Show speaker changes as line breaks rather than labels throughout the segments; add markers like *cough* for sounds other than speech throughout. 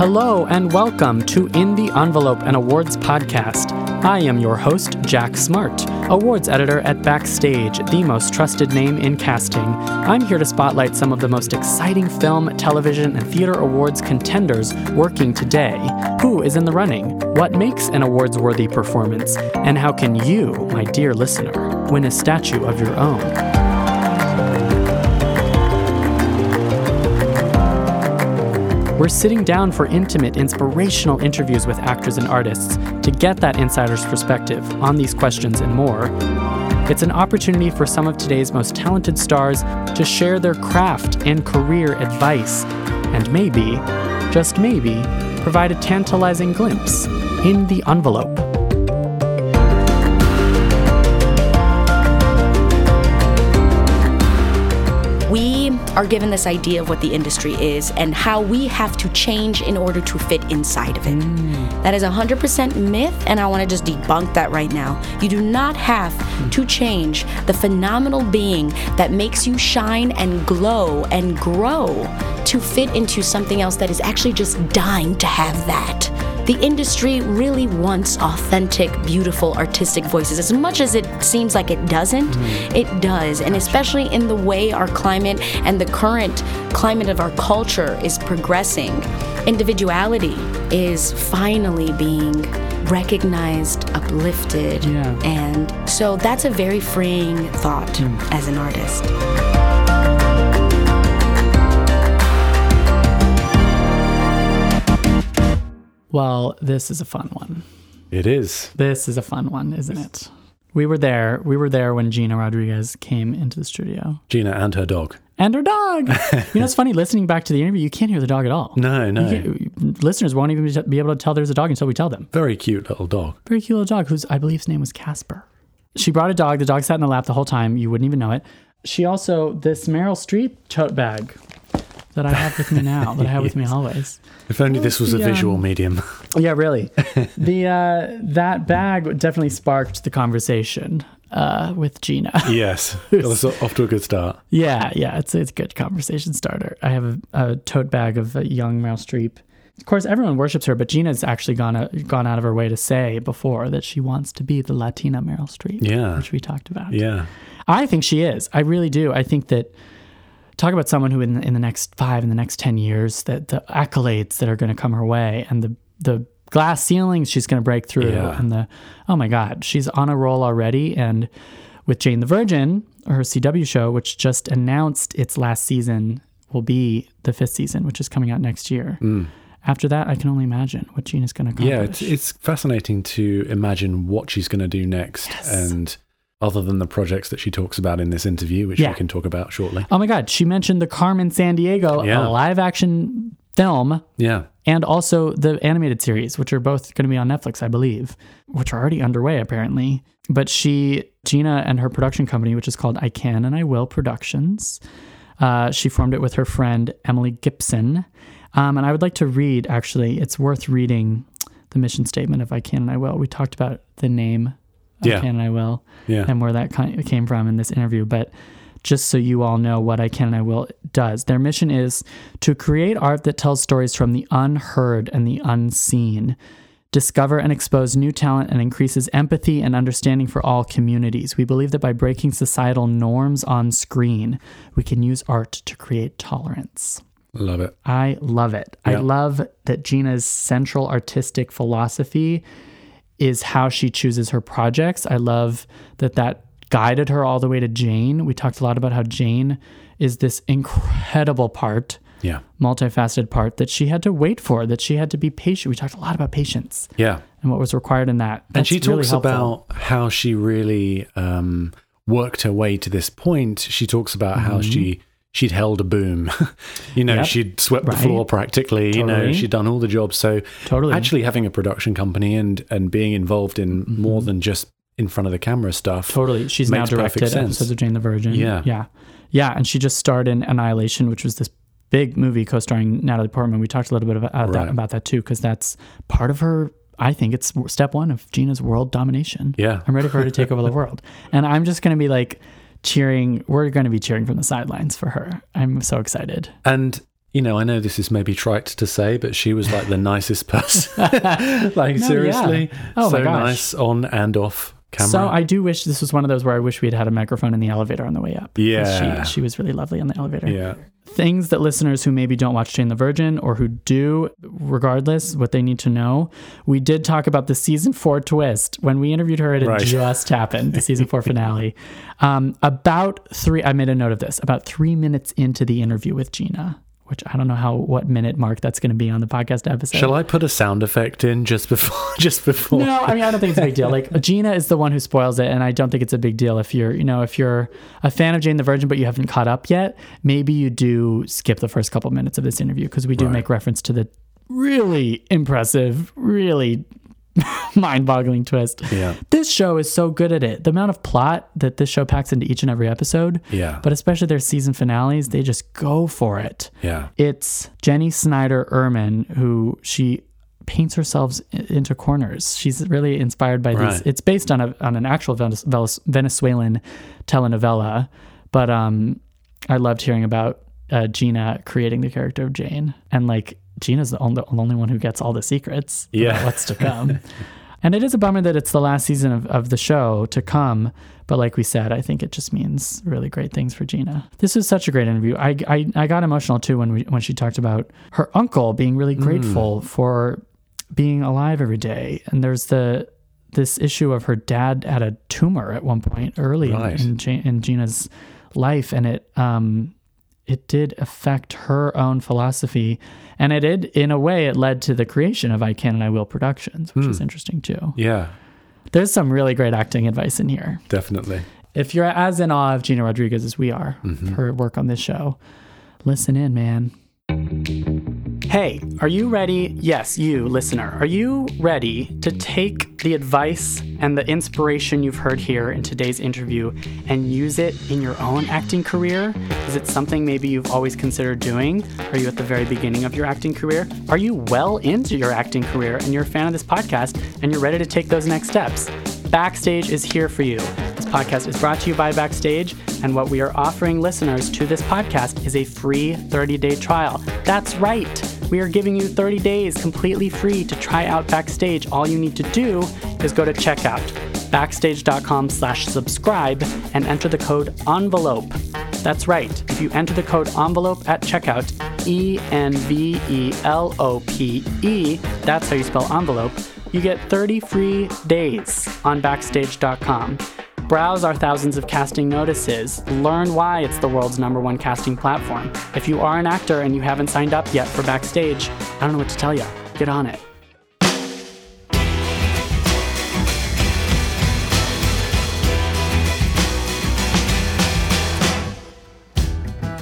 Hello and welcome to In the Envelope, an awards podcast. I am your host, Jack Smart, awards editor at Backstage, the most trusted name in casting. I'm here to spotlight some of the most exciting film, television, and theater awards contenders working today. Who is in the running? What makes an awards worthy performance? And how can you, my dear listener, win a statue of your own? We're sitting down for intimate, inspirational interviews with actors and artists to get that insider's perspective on these questions and more. It's an opportunity for some of today's most talented stars to share their craft and career advice, and maybe, just maybe, provide a tantalizing glimpse in the envelope.
Are given this idea of what the industry is and how we have to change in order to fit inside of it. Mm. That is 100% myth, and I want to just debunk that right now. You do not have mm. to change the phenomenal being that makes you shine and glow and grow to fit into something else that is actually just dying to have that. The industry really wants authentic, beautiful, artistic voices. As much as it seems like it doesn't, mm. it does. And especially in the way our climate and the current climate of our culture is progressing, individuality is finally being recognized, uplifted.
Yeah.
And so that's a very freeing thought mm. as an artist.
Well, this is a fun one.
It is.
This is a fun one, isn't it? We were there. We were there when Gina Rodriguez came into the studio.
Gina and her dog.
And her dog. *laughs* you know, it's funny listening back to the interview, you can't hear the dog at all.
No, no.
Listeners won't even be able to tell there's a dog until we tell them.
Very cute little dog.
Very cute little dog whose I believe his name was Casper. She brought a dog. The dog sat in the lap the whole time. You wouldn't even know it. She also this Meryl Streep tote bag that I have with me now, that I have with me *laughs* always.
If only this was a visual
um,
medium. *laughs*
Yeah, really. *laughs* the uh, that bag definitely sparked the conversation uh, with Gina.
yes. Got us off to a good start.
Yeah, yeah, it's it's a good conversation starter. I have a, a tote bag of young Meryl Streep. Of course, everyone worships her, but Gina's actually gone uh, gone out of her way to say before that she wants to be the Latina Meryl Streep.
Yeah.
which we talked about.
Yeah.
I think she is. I really do. I think that talk about someone who in in the next five, in the next ten years, that the accolades that are going to come her way and the the glass ceilings she's going to break through,
Yeah.
and the oh my god, she's on a roll already. And with Jane the Virgin, her CW show, which just announced its last season will be the fifth season, which is coming out next year. Mm. After that, I can only imagine what Gene is going to
Yeah.
accomplish.
It's, it's fascinating to imagine what she's going to do next.
Yes.
And other than the projects that she talks about in this interview, which
Yeah.
we can talk about shortly.
oh my god, she mentioned the Carmen Sandiego,
Yeah.
a live action film
Yeah.
and also the animated series, which are both going to be on Netflix, I believe, which are already underway apparently. But she, Gina, and her production company, which is called I Can and I Will Productions, uh, she formed it with her friend Emily Gibson. Um, and I would like to read, actually, it's worth reading the mission statement of I Can and I Will. We talked about the name
Yeah.
Can and I Will
Yeah.
and where that came from in this interview. But just so you all know what I Can and I Will does, their mission is to create art that tells stories from the unheard and the unseen, discover and expose new talent, and increases empathy and understanding for all communities. We believe that by breaking societal norms on screen, we can use art to create tolerance.
Love it.
I love it. I love that Gina's central artistic philosophy is how she chooses her projects. I love that that guided her all the way to Jane. We talked a lot about how Jane is this incredible part,
Yeah.
multifaceted part that she had to wait for, that she had to be patient. We talked a lot about patience
Yeah.
and what was required in that.
and she
That's really
talks about how she really um, worked her way to this point. She talks about how she she'd held a boom. *laughs* you know,
Mm-hmm. Yep.
she'd swept the floor practically. You know, she'd done all the jobs. So
Totally.
actually having a production company and and being involved in more than just in front of the camera stuff.
Mm-hmm. Totally. She's now directed episodes of Jane the Virgin.
Yeah.
Yeah. Yeah. And she just starred in Annihilation, which was this big movie co starring Natalie Portman. We talked a little bit about, uh, that, about that too, because that's part of her. I think it's step one of Gina's world domination.
Yeah.
I'm ready for her to take over the world. And I'm just going to be like cheering. We're going to be cheering from the sidelines for her. I'm so excited.
And you know, I know this is maybe trite to say, but she was like the *laughs* nicest person. *laughs* like
No,
seriously,
yeah. Oh
so nice on and off camera.
So I do wish this was one of those where I wish we had had a microphone in the elevator on the way up.
Yeah.
She, she was really lovely on the elevator.
yeah,
Things that listeners who maybe don't watch Jane the Virgin or who do, regardless, what they need to know. We did talk about the season four twist. When we interviewed her, it had
Right.
just *laughs* happened, the season four finale. Um, about three, I made a note of this, about three minutes into the interview with Gina, which I don't know how, what minute mark that's going to be on the podcast episode.
shall I put a sound effect in just before? *laughs* Just before?
No, I mean I don't think it's a big deal. Like *laughs* Gina is the one who spoils it, and I don't think it's a big deal if you're, you know, if you're a fan of Jane the Virgin but you haven't caught up yet. Maybe you do skip the first couple minutes of this interview because we do
Right.
make reference to the really impressive, really *laughs* mind-boggling twist.
Yeah.
This show is so good at it. The amount of plot that this show packs into each and every episode,
Yeah.
but especially their season finales, they just go for it.
Yeah.
It's Jennie Snyder Urman who she paints herself into corners. She's really inspired by these.
Right.
It's based on a on an actual Venez- Venezuelan Venezuelan telenovela, but um, I loved hearing about uh, Gina creating the character of Jane, and like Gina's the only, the only one who gets all the secrets.
Yeah. *laughs*
what's to come. And it is a bummer that it's the last season of, of the show to come. But like we said, I think it just means really great things for Gina. This was such a great interview. I, I, I got emotional too when we when she talked about her uncle being really grateful for being alive every day. And there's the this issue of her dad had a tumor at one point early in-
Right.
in, Ja- in Gina's life, and it um it did affect her own philosophy, and it did in a way it led to the creation of I Can and I Will Productions, which is hmm. interesting too.
Yeah.
There's some really great acting advice in here.
Definitely.
If you're as in awe of Gina Rodriguez as we are, mm-hmm. her work on this show, listen in, man. Hey, are you ready? Yes, you, listener. Are you ready to take the advice and the inspiration you've heard here in today's interview and use it in your own acting career? Is it something maybe you've always considered doing? Are you at the very beginning of your acting career? Are you well into your acting career and you're a fan of this podcast and you're ready to take those next steps? Backstage is here for you. This podcast is brought to you by Backstage, and what we are offering listeners to this podcast is a free 30 day trial. That's right. We are giving you 30 days completely free to try out Backstage. All you need to do is go to checkout, backstage.com slash subscribe, and enter the code ENVELOPE. That's right. If you enter the code ENVELOPE at checkout, E N V E L O P E, that's how you spell envelope, you get 30 free days on Backstage.com. Browse our thousands of casting notices. Learn why it's the world's number one casting platform. If you are an actor and you haven't signed up yet for Backstage, I don't know what to tell you. Get on it.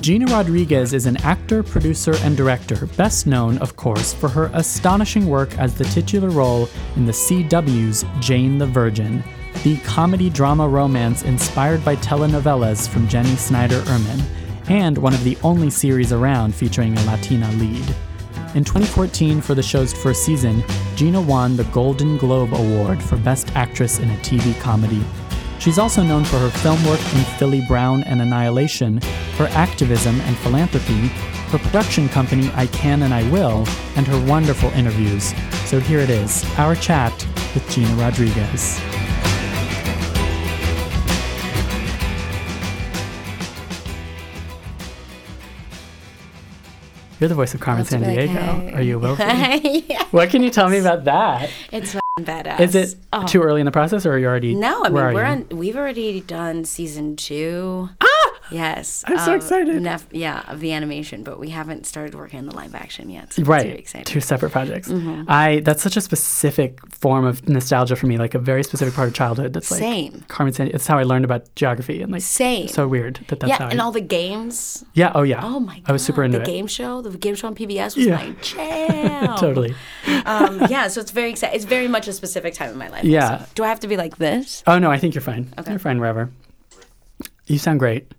Gina Rodriguez is an actor, producer, and director, best known, of course, for her astonishing work as the titular role in the CW's Jane the Virgin, the comedy drama romance inspired by telenovelas from Jennie Snyder Urman, and one of the only series around featuring a Latina lead. In 2014, for the show's first season, Gina won the Golden Globe Award for Best Actress in a TV Comedy. She's also known for her film work in Filly Brown and Annihilation, her activism and philanthropy, her production company I Can and I Will, and her wonderful interviews. So here it is our chat with Gina Rodriguez. You're the voice of Carmen Sandiego. Are you Wilfred? *laughs*
yeah.
What can you tell me about that?
It's badass.
Is it
Oh.
too early in the process, or are you already?
No, I mean we're on. We've already done season two.
Ah!
Yes,
I'm so excited.
nef- yeah, of the animation, but we haven't started working on the live action yet. So
right two separate projects
Mm-hmm.
i that's such a specific form of nostalgia for me like a very specific part of childhood that's like
Same.
carmen san it's how i learned about geography and like
Same.
so weird that that's
yeah,
how
and
I,
all the games.
yeah oh yeah
Oh my god!
i was super into
the
it
game show. The game show on PBS was
Yeah.
my jam. *laughs*
totally
um, yeah, so it's very exciting. It's very much a specific time in my life.
Yeah.
also. Do I have to be like this?
oh no i think you're fine
Okay.
you're fine wherever you sound great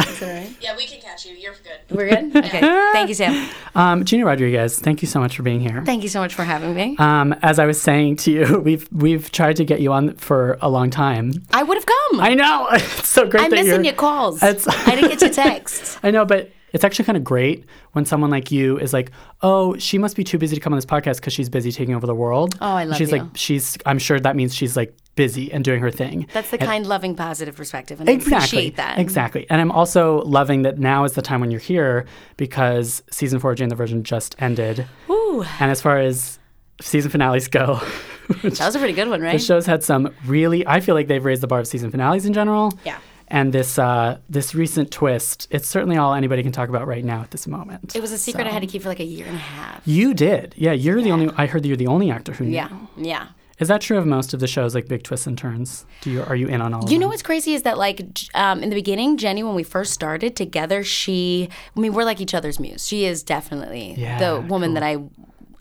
Is that right?
Yeah, we can catch you. You're good.
We're good. *laughs* Okay. Thank you, Sam.
um, gina rodriguez thank you so much for being here
Thank you so much for having me.
um, as i was saying to you *laughs* we've we've tried to get you on for a long time
I would have come.
i know *laughs* it's so great
I'm
that
missing
you're
your calls.
It's-
I didn't get your text.
I know, but it's actually kind of great when someone like you is like, "Oh, she must be too busy to come on this podcast because she's busy taking over the world."
Oh, I love
She's
you.
like, she's. I'm sure that means she's like busy and doing her thing.
That's the kind, loving, positive perspective, and I appreciate that. Mm-hmm.
Exactly. And I'm also loving that now is the time when you're here because season four of Jane the Virgin just ended.
Ooh,
And as far as season finales go, *laughs*
that was a pretty good one, right?
the show's had some really. I feel like they've raised the bar of season finales in general.
Yeah.
And this uh, this recent twist, it's certainly all anybody can talk about right now at this moment.
It was a secret I had to keep for like a year and a half.
You did, yeah. You're the only. I heard that you're the only actor who knew.
Yeah, yeah.
Is that true of most of the shows, like big twists and turns? Do you are you in on all? of them?
You know
them?
what's crazy is that like um, in the beginning, Jennie, when we first started together, she, I mean, we're like each other's muse. She is definitely
Yeah,
the woman that I.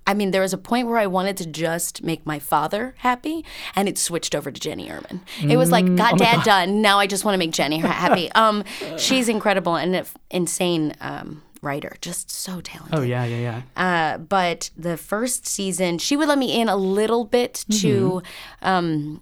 I mean, there was a point where I wanted to just make my father happy, and it switched over to Jennie Urman. It was like,
Mm, oh
got dad done. Now I just want to make Jennie happy. *laughs* Um, she's incredible and an insane um, writer, just so talented.
Oh yeah, yeah, yeah.
Uh, but the first season, she would let me in a little bit to um,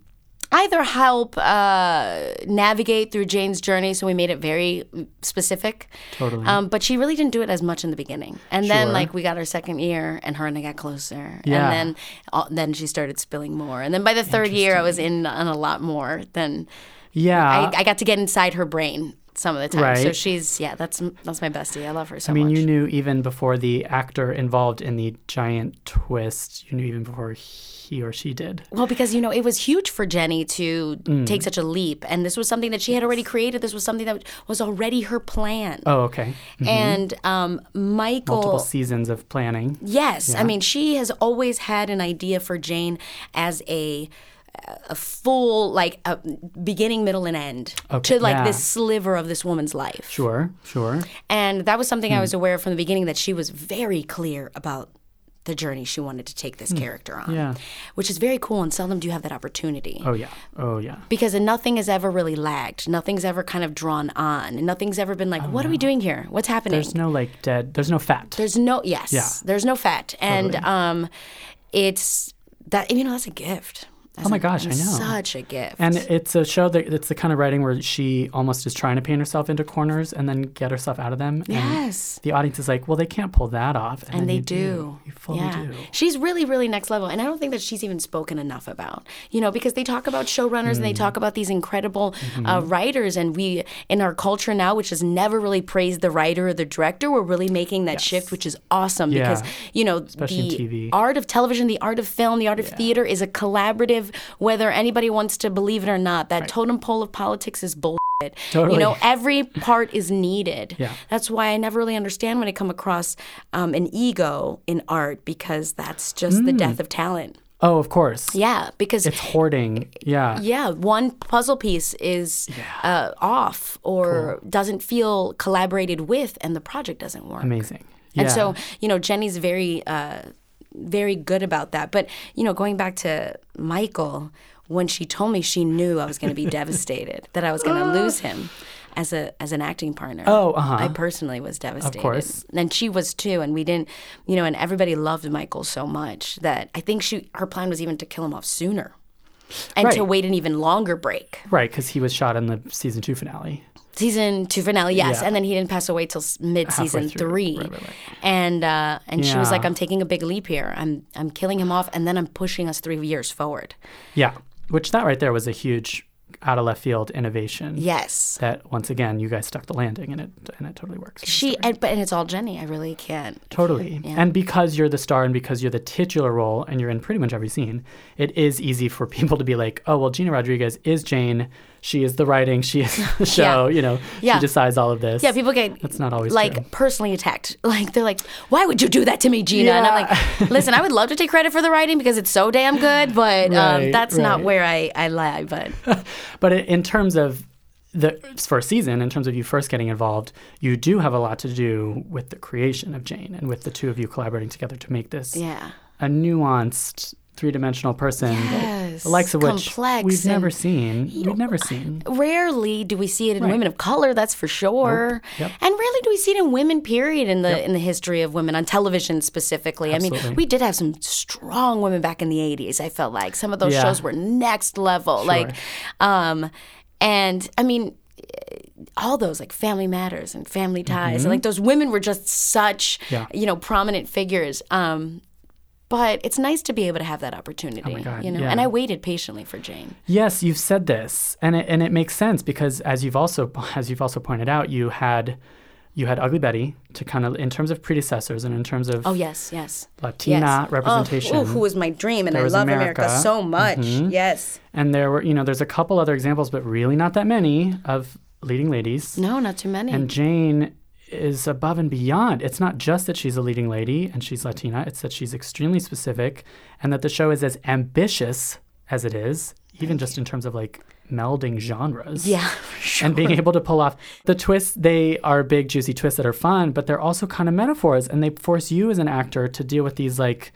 either help uh, navigate through Jane's journey. So we made it very specific.
Totally.
Um, but she really didn't do it as much in the beginning. And then,
Sure.
like, we got our second year, and her and I got closer.
Yeah.
And then, uh, then she started spilling more. And then by the third year, I was in on a lot more than
Yeah.
I, I got to get inside her brain some of the time. So she's yeah, that's that's my bestie. I love her so much.
I mean,
much.
you knew even before the actor involved in the giant twist. You knew even before he or she did.
Well, because you know it was huge for Jennie to
Mm.
take such a leap, and this was something that she had already created. This was something that was already her plan.
Oh, okay.
And um, Michael,
Multiple seasons of planning.
yes, I mean she has always had an idea for Jane as a a full like a beginning, middle, and end
Okay,
to like
yeah.
this sliver of this woman's life.
Sure, sure.
And that was something
Hmm.
I was aware from the beginning that she was very clear about the journey she wanted to take this character on.
Hmm. Yeah.
Which is very cool, and seldom do you have that opportunity.
Oh yeah. Oh yeah.
because nothing has ever really lagged. Nothing's ever kind of drawn on. And nothing's ever been like, what are we doing here? What's happening?
Oh, There's no like dead. There's no fat.
There's no yes.
Yeah.
There's no fat. And um it's that you know, that's a gift. That's
Oh my gosh, I know.
Such a gift.
And it's a show that it's the kind of writing where she almost is trying to paint herself into corners and then get herself out of them. And
yes.
the audience is like, well, they can't pull that off. And,
And they
you
do.
You fully
yeah.
do.
She's really, really next level. And I don't think that she's even spoken enough about, you know, because they talk about showrunners and they
Mm.
talk about these incredible uh,
Mm-hmm.
writers. And we, in our culture now, which has never really praised the writer or the director, we're really making that shift, which is awesome
Yeah.
because, you know,
Especially in
the art of television, the art of film, the art of theater is a collaborative, whether anybody wants to believe it or not. That totem pole of politics is bull. You know, every part is needed.
Yeah.
That's why I never really understand when I come across um, an ego in art because that's just the death of talent.
Oh, of course.
Yeah, because
It's hoarding. Yeah.
yeah, one puzzle piece is uh, off or doesn't feel collaborated with, and the project doesn't work.
Amazing. Yeah.
And so, you know, Jennie's very, uh, very good about that. But, you know, going back to Michael, when she told me she knew I was going to be *laughs* devastated, that I was going to lose him as a as an acting partner.
Oh, uh-huh.
I personally was devastated.
Of course.
And she was too. And we didn't, you know, and everybody loved Michael so much that I think she her plan was even to kill him off sooner. And to wait an even longer break.
right, because he was shot in the season two finale.
season two finale, yes,
Yeah.
and then he didn't pass away till mid season three.
Right, right, right.
And uh, and she was like, "I'm taking a big leap here. I'm I'm killing him off, and then I'm pushing us three years forward."
Yeah. Which that right there was a huge out of left field innovation.
Yes,
That once again you guys stuck the landing and it and it totally works.
she and but and it's all Jennie. I really can't.
Totally. And because you're the star and because you're the titular role and you're in pretty much every scene, it is easy for *laughs* people to be like, oh, well, Gina Rodriguez is Jane. She is the writing. She is *laughs* the show. You know,
Yeah.
she decides all of this.
Yeah, people get
That's not always
like
true.
personally attacked. *laughs* Like they're like, "Why would you do that to me, Gina?" And I'm like, "Listen, I would love to take credit for the writing because it's so damn good, but um,
Right,
that's not where I I lie." But *laughs*
But in terms of the first season, in terms of you first getting involved, you do have a lot to do with the creation of Jane and with the two of you collaborating together to make this
yeah,
a nuanced, three dimensional person,
Yes,
the likes of which we've never seen. We've never seen.
rarely do we see it in women of color that's for sure
Yep.
and rarely do we see it in women period in the in the history of women on television specifically i mean we did have some strong women back in the 80s i felt like some of those
Yeah.
shows were next level like um and i mean all those like Family Matters and Family Ties, and like those women were just such
Mm-hmm. Yeah.
you know prominent figures. Um, but it's nice to be able to have that opportunity,
Oh God,
you know.
yeah.
And I waited patiently for Jane.
Yes, you've said this, and it, and it makes sense because as you've also as you've also pointed out, you had you had Ugly Betty to kind of in terms of predecessors and in terms of
Oh yes, yes.
Latina
yes.
representation.
Oh, ooh, who was my dream, and I love America,
America. Mm-hmm.
so much. Yes.
and there were you know there's a couple other examples, but really not that many of leading ladies.
No, not too many.
And Jane is above and beyond. It's not just that she's a leading lady and she's Latina, it's that she's extremely specific and that the show is as ambitious as it is, even just in terms of like melding genres.
yeah, *laughs*
And being able to pull off the twists, they are big, juicy twists that are fun, but they're also kind of metaphors and they force you as an actor to deal with these like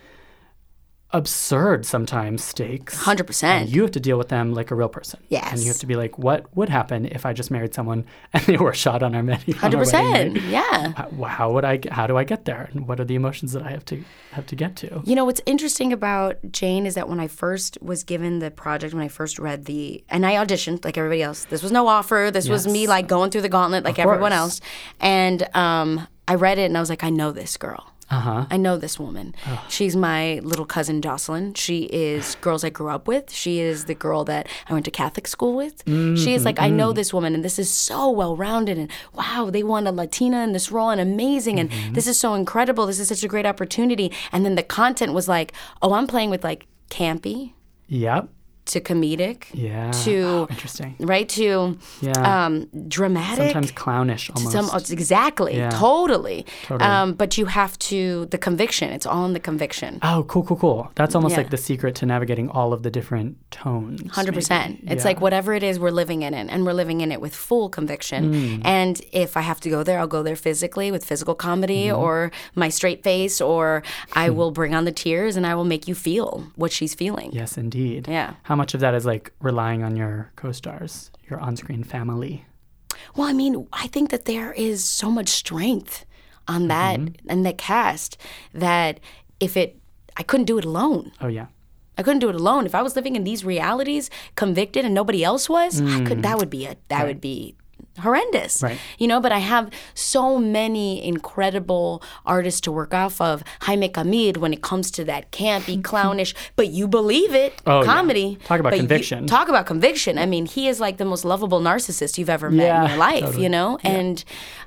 absurd sometimes stakes.
hundred
And
percent.
you have to deal with them like a real person. Yes. And you have to be like, what would happen if I just married someone *laughs* and they were shot on our menu? *laughs* on
Hundred
our wedding
percent.
night?
Yeah.
How, how would I? How do I get there? And what are the emotions that I have to have to get to?
You know what's interesting about Jane is that when I first was given the project, when I first read the, and I auditioned like everybody else. This was no offer. This was me like going through the gauntlet like everyone else. And um, I read it and I was like, I know this girl.
Uh huh.
I know this woman. She's my little cousin Jocelyn. She is girls I grew up with. She is the girl that I went to Catholic school with. She is like, I mm-hmm. know mm-hmm. this woman, and this is so well rounded. And wow, they want a Latina in this role, and amazing. And mm-hmm. this is so incredible. This is such a great opportunity. And then the content was like, oh, I'm playing with like campy
Yep.
To comedic
Yeah.
to
Oh, interesting.
right to
Yeah.
um, dramatic
Sometimes clownish almost.
some, oh, exactly,
Yeah.
totally.
Totally.
Um, but you have to the conviction. It's all in the conviction.
Oh, cool, cool, cool. That's almost
Yeah.
like the secret to navigating all of the different tones.
Hundred percent. It's like whatever it is, we're living in it, and we're living in it with full conviction.
Mm.
And if I have to go there, I'll go there physically with physical comedy,
Mm-hmm.
or my straight face, or I will bring on the tears, and I will make you feel what she's feeling.
Yes, indeed.
Yeah.
How much of that is like relying on your co-stars, your on-screen family?
Well, I mean, I think that there is so much strength on that
Mm-hmm.
and that cast that if it, I couldn't do it alone.
Oh yeah.
I couldn't do it alone. If I was living in these realities, convicted, and nobody else was, I could. That would be a. That would be horrendous.
Right.
You know. But I have so many incredible artists to work off of. Jaime Camil, when it comes to that campy, *laughs* clownish, but you believe it,
Oh, yeah.
comedy.
Talk about
but you-
conviction.
talk about conviction. I mean, he is like the most lovable narcissist you've ever met
Yeah,
in your life.
totally.
You know, and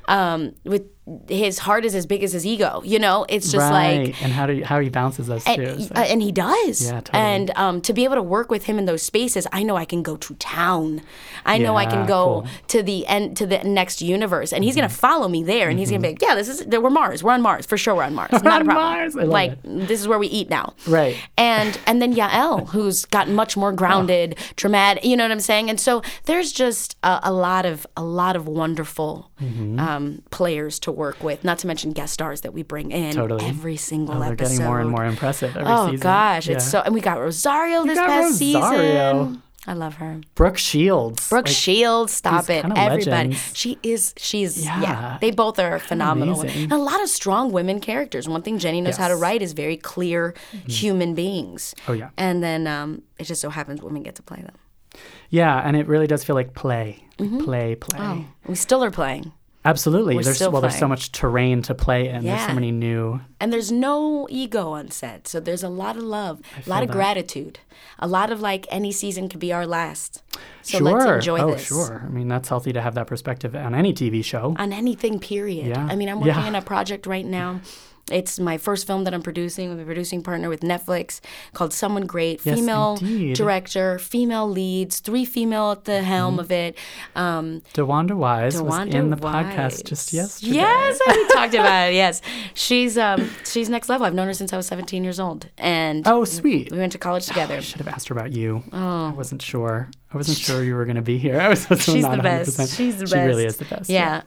um, with his heart is as big as his ego. You know, it's just
right.
like
and how do you, how he balances those two?
and,
so-
uh, and he does.
Yeah, totally.
And um, to be able to work with him in those spaces, I know I can go to town. I know I can go
cool.
to the end to the next universe, and he's gonna
Mm-hmm.
follow me there, and he's gonna be like, "Yeah, this is there we're Mars. We're on Mars for sure. We're on Mars. Not a problem.
Mars.
Like
it.
this is where we eat now.
Right.
And and then Yael, *laughs* who's gotten much more grounded, dramatic. You know what I'm saying? And so there's just a, a lot of a lot of wonderful
Mm-hmm.
um, players to work with. Not to mention guest stars that we bring in
Totally.
every single
Oh, they're
episode.
getting more and more impressive every
Oh
season.
gosh, it's so and we got Rosario this
got
past
Rosario.
season. I love her.
Brooke Shields.
Brooke
like,
Shields, stop it. Everybody.
legends.
She is she's yeah.
Yeah.
They both are phenomenal.
amazing.
And a lot of strong women characters. One thing Jennie knows how to write is very clear human beings.
Oh, yeah.
And then um, it just so happens women get to play them.
Yeah, and it really does feel like play, play, play.
Mm-hmm. Oh, we still are playing.
Absolutely.
We're
there's well, there's so much terrain to play in. There's so many new.
And there's no ego on set. So there's a lot of love, a lot of
that.
gratitude. A lot of like any season could be our last. So
sure.
let's enjoy
oh,
this.
sure. I mean, that's healthy to have that perspective on any TV show.
on anything period
Yeah.
i mean i'm working
Yeah.
on a project right now it's my first film that i'm producing with a producing partner with netflix called someone great
Yes,
female
indeed.
director female leads three female at the helm of it um,
DeWanda Wise was in the
Wise.
podcast just yesterday.
yes we *laughs* talked about it yes she's um, she's next level i've known her since i was 17 years old and
Oh, sweet.
we went to college together
I should have asked her about you. Oh. I wasn't sure. I wasn't sure you were going to be here. *laughs* I was
She's the
100%.
best. She's the
she really is the best.
Yeah.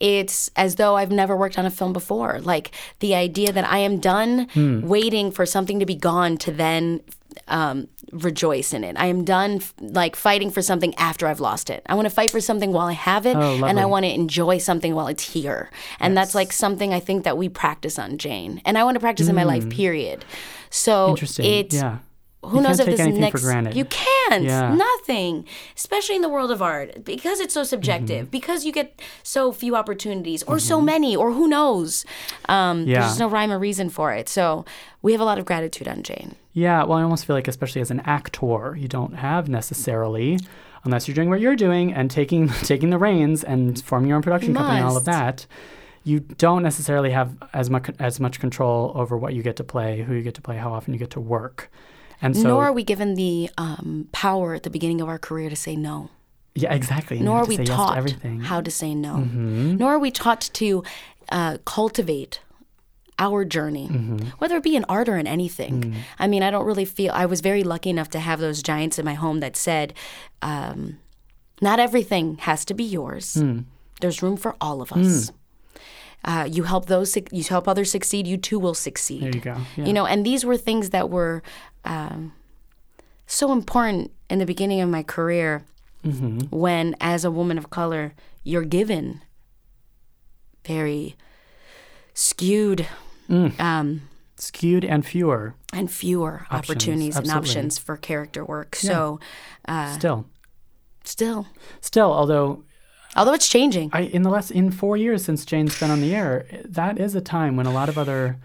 It's as though I've never worked on a film before. Like the idea that I am done
Hmm.
waiting for something to be gone to then um, rejoice in it. I am done f- like fighting for something after I've lost it. I want to fight for something while I have it,
Oh,
and I want to enjoy something while it's here. And that's like something I think that we practice on Jane, and I want to practice in my life. Period. So
Hmm. Interesting.
it's
yeah.
Who knows if this next you can't.
Yeah.
nothing. Especially in the world of art. Because it's so subjective.
Mm-hmm.
because you get so few opportunities or so many or who knows. Um,
Yeah.
there's just no rhyme or reason for it. So we have a lot of gratitude on jane.
Yeah, well, I almost feel like, especially as an actor, you don't have necessarily, unless you're doing what you're doing and taking *laughs* taking the reins and forming your own production company and all of that. You don't necessarily have as much as much control over what you get to play, who you get to play, how often you get to work, and so
nor are we given the um, power at the beginning of our career to say no
yeah, exactly.
Nor are we
say yes to
taught how to say no
Mm-hmm.
nor are we taught to uh, cultivate our journey
Mm-hmm.
whether it be in art or in anything i mean i don't really feel i was very lucky enough to have those giants in my home that said um, not everything has to be yours
Hmm.
there's room for all of us uh, you help those you help others succeed you too will succeed
there you go. Yeah.
you know and these were things that were um, so important in the beginning of my career
Mm-hmm.
when as a woman of color you're given very skewed
Mm.
um,
skewed and fewer
and fewer
Options,
opportunities and options for character work so uh,
still.
still
Still, although
although it's changing
I in the last in four years since Jane's been on the air, that is a time when a lot of other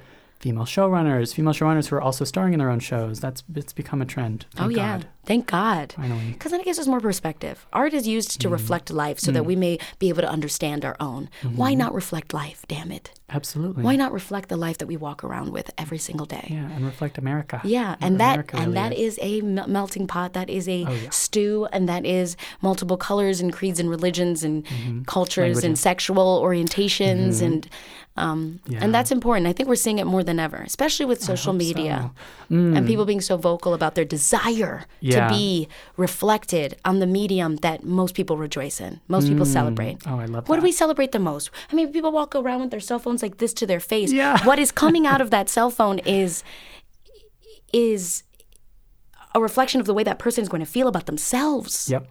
female showrunners, female showrunners who are also starring in their own shows, that's it's become a trend.
oh yeah
God.
Thank god
Finally.
because then it gives us more perspective art is used
Mm.
to reflect life so that we may be able to understand our own
Mm-hmm.
why not reflect life damn it
Absolutely.
why not reflect the life that we walk around with every single day
Yeah, and reflect America.
Yeah, and that
America
and
really
that is a melting pot. That is a
Oh, yeah.
stew, and that is multiple colors and creeds and religions and cultures and sexual orientations and um,
Yeah.
and that's important. I think we're seeing it more than ever, especially with social media
so. Mm.
and people being so vocal about their desire
Yeah.
to be reflected on the medium that most people rejoice in, most people celebrate.
Oh, I love that.
What do we celebrate the most? I mean, people walk around with their cell phones like this to their face.
Yeah. *laughs*
What is coming out of that cell phone is is a reflection of the way that person is going to feel about themselves.
Yep.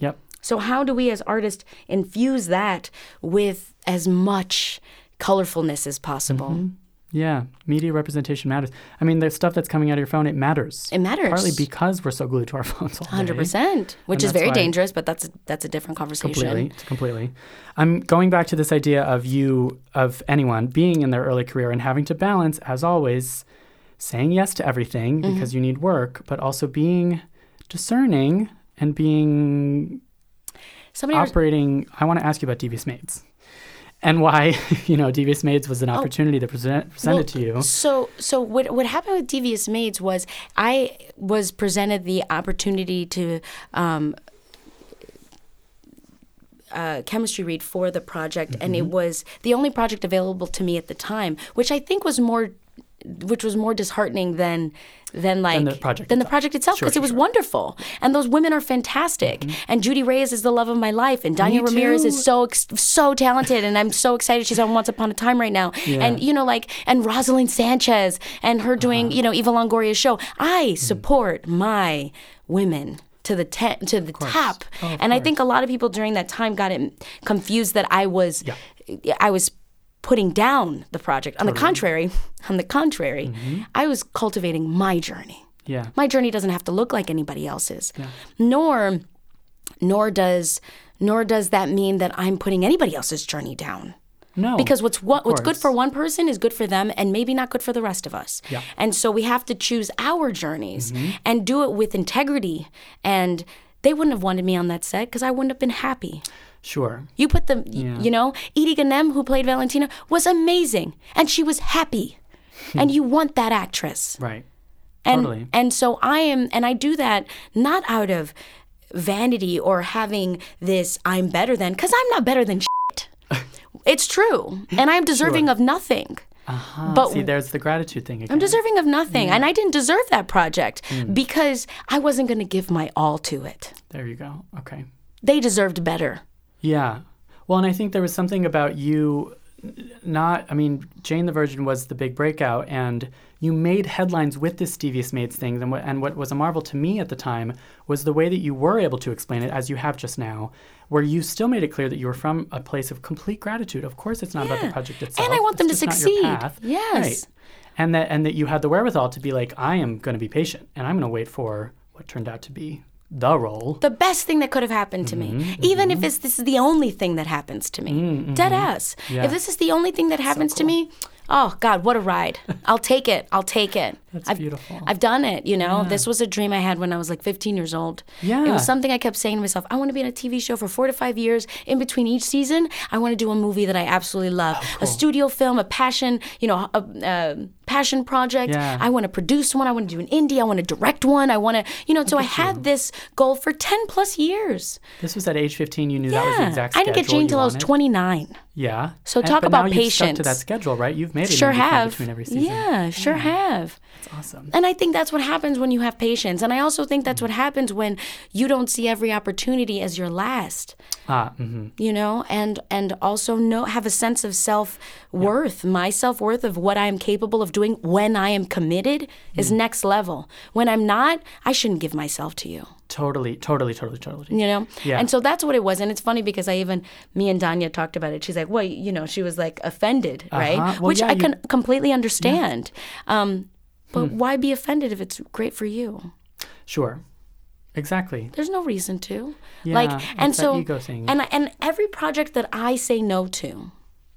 Yep.
So how do we as artists infuse that with as much colorfulness as possible?
Mm-hmm. Yeah. Media representation matters. I mean, the stuff that's coming out of your phone, it matters.
It matters.
Partly because we're so glued to our *laughs* phones all day.
Hundred percent, which
And
is very dangerous, but that's a, that's a different conversation.
Completely, completely. I'm going back to this idea of you, of anyone being in their early career and having to balance, as always, saying yes to everything
Mm-hmm.
because you need work, but also being discerning and being
Somebody was-
operating. I want to ask you about Devious Maids and why, *laughs* you know, Devious Maids was an opportunity that present, presented
Oh. Well,
to you.
So, so what what happened with Devious Maids was I was presented the opportunity to um, uh, chemistry read for the project, and
Mm-hmm.
it was the only project available to me at the time, which I think was more, which was more disheartening than than like
the project
than the
itself.
project itself because
sure,
it was
sure.
wonderful, and those women are fantastic, and Judy Reyes is the love of my life, and Dania Ramirez is so so talented, and I'm so excited she's on Once Upon a Time right now, and you know like and Roselyn Sanchez and her doing
Uh-huh.
you know Eva Longoria's show. I support my women to the te- to the top,
Oh,
and I think a lot of people during that time got it confused that I was
Yeah.
I was putting down the project. On the contrary, *laughs* on the contrary,
Mm-hmm.
I was cultivating my journey.
Yeah.
My journey doesn't have to look like anybody else's. Yeah. Nor nor does nor does that mean that I'm putting anybody else's journey down.
No.
Because what's what, what's good for one person is good for them and maybe not good for the rest of us.
Yeah. Mm-hmm.
And so we have to choose our journeys and do it with integrity and they wouldn't have wanted me on that set because I wouldn't have been happy.
Sure.
You put the, y you know, Edy Ganem, who played Valentina, was amazing, and she was happy, and you want that actress,
Right.
and
Totally.
and so I am, and I do that not out of vanity or having this I'm better than, because I'm not better than *laughs* shit. it's true, *laughs* and I'm deserving of nothing.
Uh-huh.
But
See, there's the gratitude thing again.
I'm deserving of nothing, and I didn't deserve that project
Hmm.
because I wasn't going to give my all to it.
there you go. Okay.
They deserved better.
Yeah. Well, and I think there was something about you not, I mean, Jane the Virgin was the big breakout, and you made headlines with this Devious Maids thing. And what, and what was a marvel to me at the time was the way that you were able to explain it, as you have just now, where you still made it clear that you were from a place of complete gratitude. Of course, it's not about the project itself.
And I want them to
just not your
succeed. Yes.
Right. and that and that you had the wherewithal to be like, I am going to be patient, and I'm going to wait for what turned out to be the role.
the best thing that could have happened to
Mm-hmm,
me, even if it's, this is the only thing that happens to me. Mm, mm-hmm. Dead ass.
Yeah.
If this is the only thing that happens to me, oh God, what a ride! *laughs* I'll take it. I'll take it.
That's
I've,
beautiful.
I've done it. You know, this was a dream I had when I was like 15 years old.
Yeah.
it was something I kept saying to myself. I want to be in a TV show for four to five years. In between each season, I want to do a movie that I absolutely love,
Oh,
a studio film, a passion. You know, a, a passion project.
Yeah.
I want to produce one. I want to do an indie. I want to direct one. I want to, you know. So I had this goal for 10 plus years.
This was at age 15. You knew that was the
Yeah,
exact.
I didn't get Jane
you
till I was 29.
Yeah.
So
And-
talk about
now you've stuck to
patience.
that schedule, right? You've made it.
Sure have.
between every season.
Yeah, sure have.
That's awesome.
And I think that's what happens when you have patience. And I also think that's what happens when you don't see every opportunity as your last.
Ah, hmm
You know, and and also know have a sense of self worth. My self worth of what I am capable of doing when I am committed is
Mm.
next level. When I'm not, I shouldn't give myself to you.
Totally, totally, totally, totally.
you know
Yeah.
and so that's what it was and it's funny because i even me and dania talked about it she's like well you know she was like offended right
Uh-huh. Well,
which
yeah,
i
you-
can completely understand um, but
Hmm.
why be offended if it's great for you
Sure. Exactly.
there's no reason to
Yeah,
like and so
ego thing.
and and every project that i say no to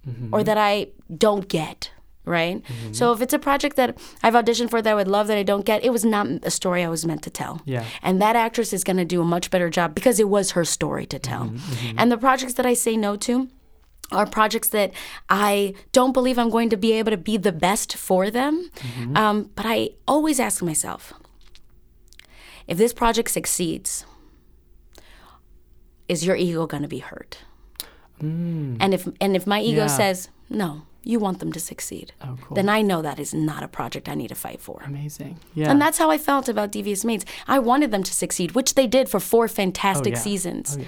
Mm-hmm.
or that i don't get right
Mm-hmm.
so if it's a project that i've auditioned for that i would love that i don't get it was not a story i was meant to tell
Yeah.
and that actress is going to do a much better job because it was her story to tell
Mm-hmm,
and the projects that i say no to are projects that I don't believe I'm going to be able to be the best for them.
Mm-hmm.
Um, but I always ask myself if this project succeeds, is your ego going to be hurt? And if and if my ego
Mm. Yeah.
says no, you want them to succeed,
Oh, cool.
then I know that is not a project I need to fight for.
Amazing. Yeah.
And that's how I felt about Devious Maids. I wanted them to succeed, which they did for four fantastic
yeah.
seasons.
Oh, yeah.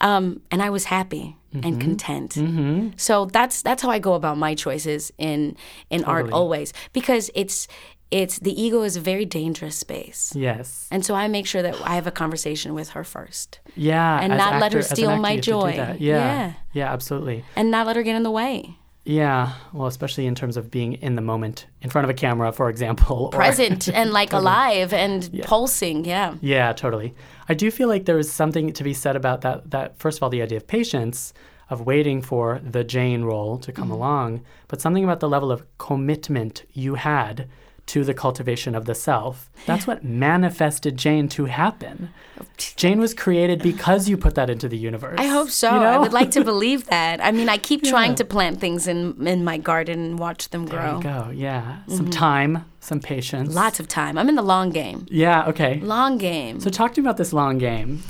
Um, and I was happy and content. Mm-hmm. So that's that's how I go about my choices in in art always because it's it's the ego is a very dangerous space.
yes.
And so I make sure that I have a conversation with her first
Yeah.
and not let her
actor- as an
steal
actor,
my
you have to do
joy.
Yeah.
Yeah.
Yeah. Absolutely.
and not let her get in the way.
Yeah. Well, especially in terms of being in the moment, in front of a camera, for example. or-
Present *laughs* and like alive and pulsing. Yeah.
Yeah, totally. I do feel like there is something to be said about that. That first of all, the idea of patience, of waiting for the Jane role to
Mm-hmm.
come along, but something about the level of commitment you had to the cultivation of the self. That's what *laughs* manifested Jane to happen. Jane was created because you put that into the universe.
I hope so.
you
I would like to *laughs* believe that. I mean, I keep trying to plant things in in my garden and watch them
There
grow.
you go. Yeah, some mm-hmm. time, some patience.
Lots of time. I'm in the long game.
Yeah. Okay.
Long game.
So talk to me about this long game.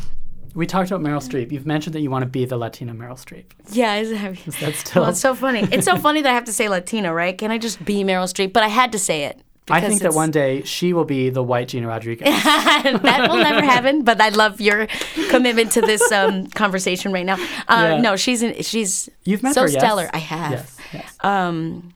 We talked about Meryl Streep. You've mentioned that you want to be the Latina Meryl Streep.
yeah, is that,
That's *laughs* still.
well, it's so funny. It's so funny that I have to say Latina, right? Can I just be Meryl Streep? But I had to say it.
I think that one day she will be the white Gina Rodriguez. *laughs*
that will never happen. But I love your commitment to this um, conversation right now. Uh,
Yeah.
No, she's in, she's
You've met
so
her, yes?
stellar. I have.
Yes. yes.
um,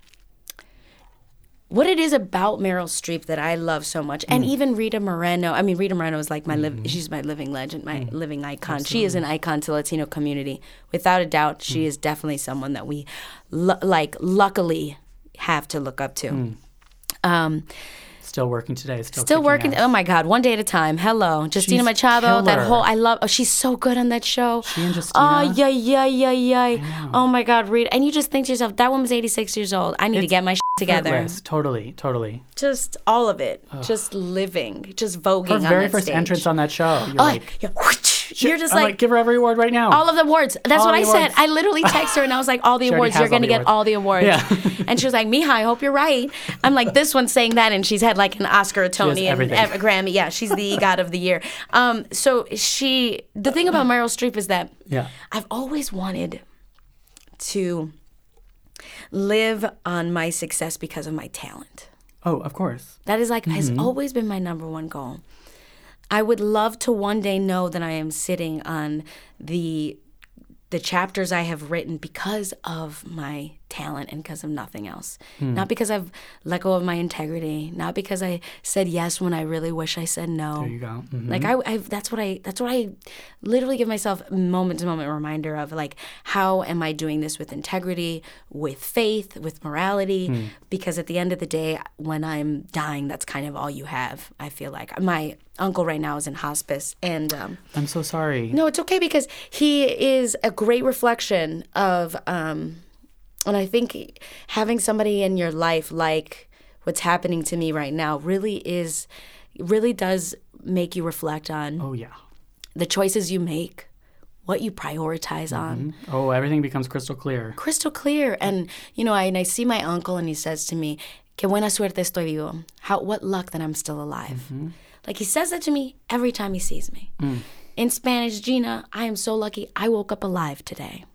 what it is about Meryl Streep that I love so much, and
Mm.
even Rita Moreno. I mean, Rita Moreno is like my live.
Mm-hmm.
She's my living legend, my
Mm.
living icon. She is an icon to Latino community, without a doubt. She
Mm.
is definitely someone that we, like, luckily have to look up to. Um,
Still working today. Still,
Still working.
ass.
Oh my God, one day at a time. Hello, Justina
She's
Machado. That whole I love. Oh, she's so good on that show.
She and
Oh yeah, yeah, yeah, yeah. Oh my God, read. And you just think to yourself, that woman's 86 years old. I need to get my shit together.
Totally. Totally.
Just all of it. Just living. Just voguing
Her very first
stage.
entrance on that show. You're
Oh,
like,
yeah. You're just
I'm
like,
give her every award right now.
all of the awards. That's
All
what I said. I literally texted her and I was like, all the
She
awards. You're going to
the
get
awards.
all the awards.
Yeah. *laughs*
and she was like, Mija, I hope you're right. I'm like, this one's saying that. And she's had like an Oscar, a Tony, and
everything.
a Grammy. Yeah, she's the *laughs* EGOT of the year. Um, so she, the thing about Meryl Streep is that
yeah.
I've always wanted to live on my success because of my talent.
Oh, of course.
That is like has
Mm-hmm.
always been my number one goal. I would love to one day know that I am sitting on the the chapters I have written because of my talent and because of nothing else.
Hmm.
Not because I've let go of my integrity, not because I said yes when I really wish I said no.
There you go. Mhm.
Like I, I, that's what I, that's what I, literally give myself moment to moment reminder of. Like, how am I doing this with integrity, with faith, with morality? Because at the end of the day, when I'm dying, that's kind of all you have. I feel like my uncle right now is in hospice, and um,
I'm so sorry.
no, it's okay because he is a great reflection of, um, and I think having somebody in your life like what's happening to me right now really is, really does make you reflect on
Oh yeah.
the choices you make, what you prioritize on.
Oh, everything becomes crystal clear.
Crystal clear. And, you know, I, and I see my uncle and he says to me, Que buena suerte estoy vivo. How, what luck that I'm still alive. Like he says that to me every time he sees me. In Spanish, Gina, I am so lucky I woke up alive today.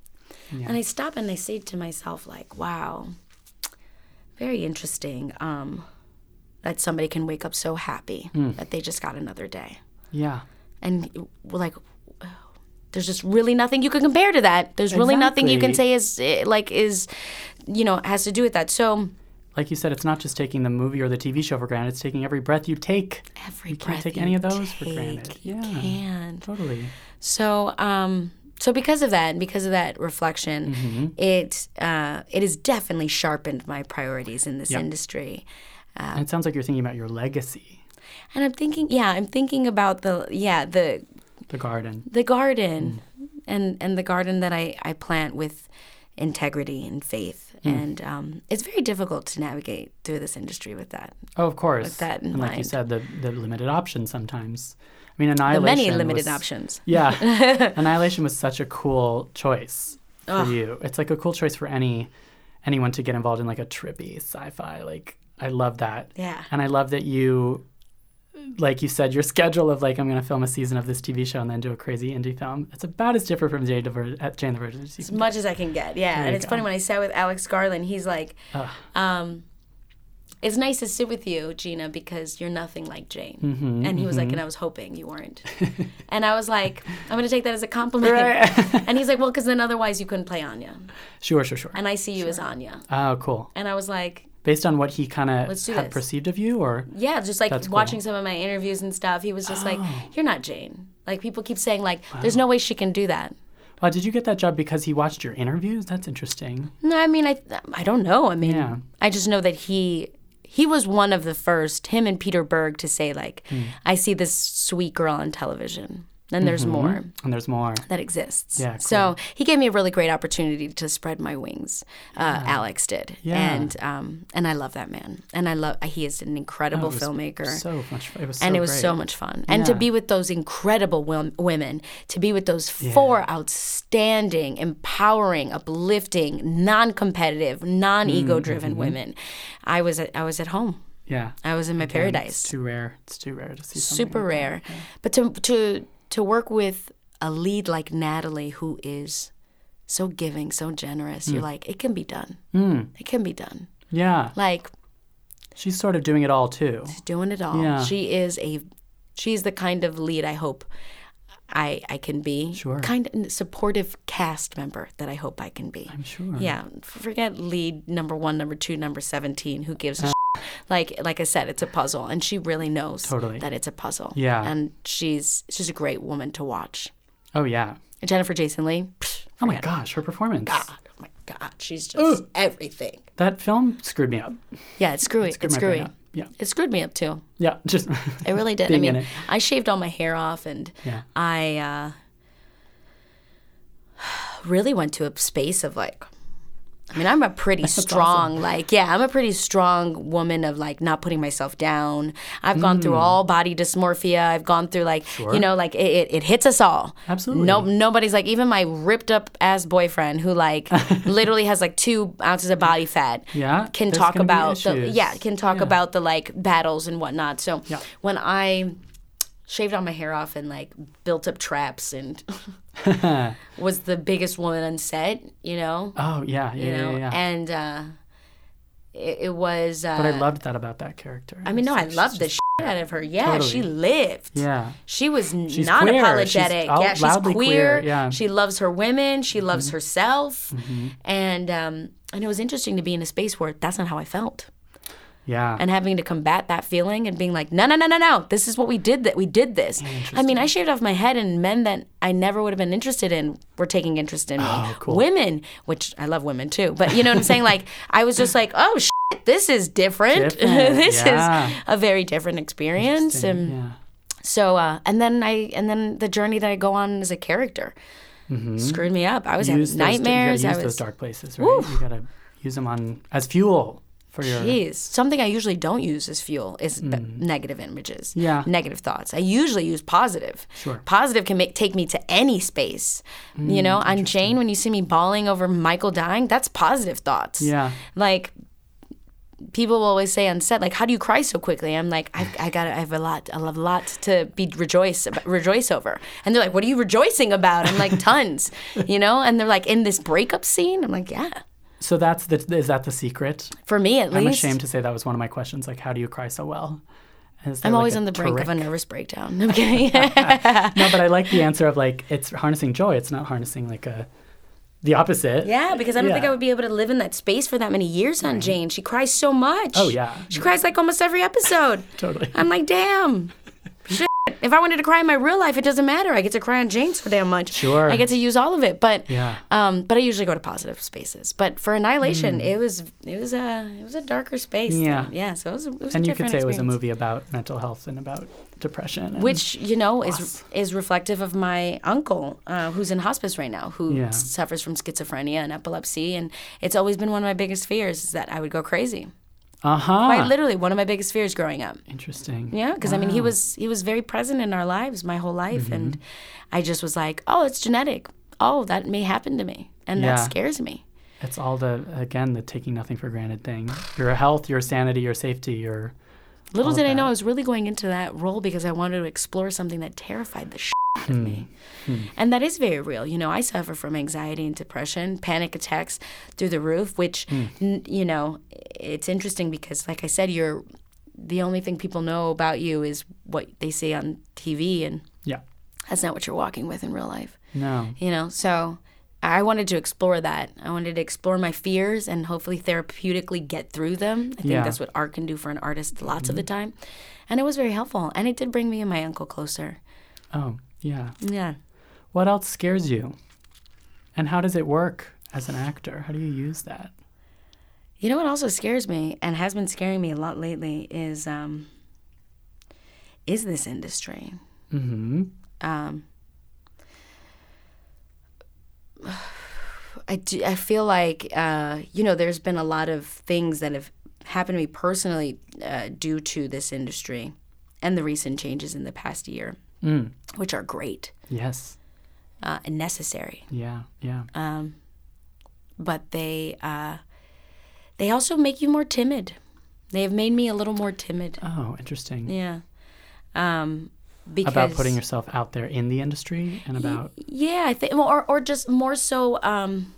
And I stop and I say to myself, like, wow, very interesting um, that somebody can wake up so happy that they just got another day.
Yeah.
and like there's just really nothing you can compare to that. There's really nothing you can say is eh, like is you know has to do with that. So
Like you said, it's not just taking the movie or the TV show for granted. It's taking every breath you take.
every breath
You can't take
you
any of those for granted.
you
Yeah.
can
Totally.
so um so because of that and because of that reflection
Mm-hmm.
it uh it has definitely sharpened my priorities in this industry
and it sounds like you're thinking about your legacy,
and i'm thinking yeah i'm thinking about the yeah the
the garden.
the garden
Mm.
and and the garden that I I plant with integrity and faith
Mm.
and um, it's very difficult to navigate through this industry with that
Oh, of course.
that in
and like you said, the the limited options sometimes. I mean, Annihilation.
the many limited
was-
options
Yeah, *laughs* annihilation was such a cool choice for you. It's like a cool choice for any anyone to get involved in like a trippy sci-fi. Like I love that.
Yeah.
And I love that you like you said, your schedule of like I'm gonna film a season of this TV show and then do a crazy indie film. It's about as different from Jane the uh, Jane the Virgin as
as much as I can get yeah
There
and it's
go.
funny when I sat with Alex Garland he's like um, it's nice to sit with you Gina because you're nothing like Jane
Mm-hmm,
and he was like and I was hoping you weren't *laughs* and I was like I'm gonna take that as a compliment
Right. *laughs*
and he's like well because then otherwise you couldn't play Anya
Sure, sure, sure.
and I see you as Anya
Oh, cool.
and I was like
Based on what he kind of had
this.
perceived of you, or
Yeah, just like
That's cool.
watching some of my interviews and stuff, he was just like,
Oh.
"You're not Jane." Like people keep saying, like, "There's no way she can do that."
well, did you get that job because he watched your interviews? That's interesting.
No, I mean, I I don't know. I mean,
Yeah.
I just know that he he was one of the first, him and Peter Berg, to say like,
Hmm.
"I see this sweet girl on television." Then there's more
And there's more.
that exists.
Mm-hmm. Yeah,
So he gave me a really great opportunity to spread my wings. Uh, Alex did.
Yeah.
And um, and I love that man. And I love he is an incredible
It was
filmmaker.
So much. It was so
and it was
great.
so much fun. And to be with those incredible wom- women, to be with those four outstanding, empowering, uplifting, non-competitive, non-ego-driven
Mm-hmm.
women, I was at, I was at home.
Yeah.
I was in my
Again,
paradise.
It's too rare. It's too rare to see. something
Super
like
rare. But to to to work with a lead like Natalie, who is so giving, so generous,
Hmm.
you're like, it can be done.
Mm,
It can be done.
yeah.
Like
She's sort of doing it all too.
She's doing it all.
Yeah.
She is a she's the kind of lead I hope I I can be.
Sure.
Kind of supportive cast member that I hope I can be.
I'm sure.
Yeah. Forget lead number one, number two, number seventeen. Who gives a? Like like I said, it's a puzzle, and she really knows
Totally.
that it's a puzzle.
Yeah.
And she's she's a great woman to watch.
Oh yeah.
Jennifer Jason Leigh. psh,
Oh my gosh, her performance.
God, oh my God, she's just everything.
That film screwed me up.
Yeah, it's screwy.
Screwed
it's screwy.
up. Yeah.
It screwed me up too.
Yeah. Just.
It really did. *laughs* I mean,
it.
I shaved all my hair off and
Yeah.
I uh, *sighs* really went to a space of like, I mean, I'm a pretty strong, like, yeah, I'm a pretty strong woman of like not putting myself down. I've gone through
Mm.
all body dysmorphia. I've gone through like, you know, like it, it, it hits us all.
Absolutely.
No, nobody's like, even my ripped up ass boyfriend who like *laughs* literally has like two ounces of body fat
Yeah,
can talk about the, yeah, can talk
Yeah.
about the like battles and whatnot. So
Yeah.
when I shaved all my hair off and like built up traps and *laughs* was the biggest woman on set, you know,
Oh yeah. Yeah.
you know,
yeah, yeah.
and uh, it, it was. Uh,
but I loved that about that character.
I mean, no, I love the shit out of her. Yeah, she lived.
Yeah.
She was
She's
non apologetic.
She's
Yeah, she's queer.
queer, yeah. Mm-hmm.
She loves her women. She loves herself. And um, and it was interesting to be in a space where that's not how I felt.
Yeah.
And having to combat that feeling and being like, no, no, no, no, no. This is what we did. That we did this. I mean, I shaved off my head, and men that I never would have been interested in were taking interest in me.
Oh, cool.
Women, which I love women too, but you know what I'm saying? Like, I was just like, oh shit, this is different. *laughs*
Different,
this
yeah.
is a very different experience. And
yeah.
so, uh, and then I, and then the journey that I go on as a character screwed me up. I was
Mm-hmm. Use
having
those,
nightmares.
You
I
gotta use
was,
those dark places, right? You gotta use them on as fuel for your.
Jeez, something I usually don't use as fuel is b- negative images.
Mm. Yeah.
negative thoughts. I usually use positive.
Sure. Mm,
Positive can make take me to any space. you know, on Jane, when you see me bawling over Michael dying, that's positive thoughts.
Yeah.
Like people will always say on set, like, "How do you cry so quickly?" I'm like, "I, I got, I have a lot, I have a lot to be rejoice, rejoice over." And they're like, "What are you rejoicing about?" I'm like, *laughs* "Tons," you know. And they're like, "In this breakup scene," I'm like, "Yeah."
So that's the is that the secret?
For me, at least.
I'm
least,
ashamed to say that was one of my questions. Like, how do you cry so well?
I'm
like
always on the brink of a nervous breakdown. I'm *laughs* kidding. *laughs*
No, but I like the answer of like it's harnessing joy. It's not harnessing like a the opposite.
yeah, because I don't think I would be able to live in that space for that many years on Jane. She cries so much.
Oh, yeah.
She cries like almost every episode. *laughs*
Totally.
I'm like, damn. If I wanted to cry in my real life, it doesn't matter. I get to cry on Jane so damn much.
Sure.
I get to use all of it. But
Yeah.
um, but I usually go to positive spaces. But for Annihilation, it was it was a it was a darker space.
Yeah.
Yeah. So it was, a- it was
And you could say it was a movie about mental health and about depression. And,
which you know is is reflective of my uncle uh, who's in hospice right now who
Yeah.
suffers from schizophrenia and epilepsy and it's always been one of my biggest fears is that i would go crazy
uh huh.
quite literally one of my biggest fears growing up
Interesting.
yeah because i mean he was he was very present in our lives my whole life
Mm-hmm.
and i just was like oh it's genetic oh that may happen to me and that scares me
It's all the again the taking nothing for granted thing. Your health, your sanity, your safety, your
little did
of
i know i was really going into that role because i wanted to explore something that terrified the shit out of me
Hmm.
And that is very real. You know, I suffer from anxiety and depression, panic attacks through the roof, which,
Hmm.
n- you know, it's interesting because, like I said, you're the only thing people know about you is what they see on TV, and
yeah.
that's not what you're walking with in real life.
No.
You know, so I wanted to explore that. I wanted to explore my fears and hopefully therapeutically get through them. I think
Yeah.
that's what art can do for an artist lots of the time. And it was very helpful. And it did bring me and my uncle closer.
Oh, yeah.
Yeah.
What else scares you? And how does it work as an actor? How do you use that?
You know what also scares me and has been scaring me a lot lately is um, is this industry.
Mm-hmm.
Um, *sighs* I do, I feel like uh, you know there's been a lot of things that have happened to me personally uh, due to this industry and the recent changes in the past year,
Mm.
which are great
Yes.
uh, and necessary.
Yeah. Yeah.
Um, but they uh, they also make you more timid. They have made me a little more timid.
Oh, interesting.
Yeah. Um, because
About putting yourself out there in the industry and about
yeah, I think, or or just more so. Um,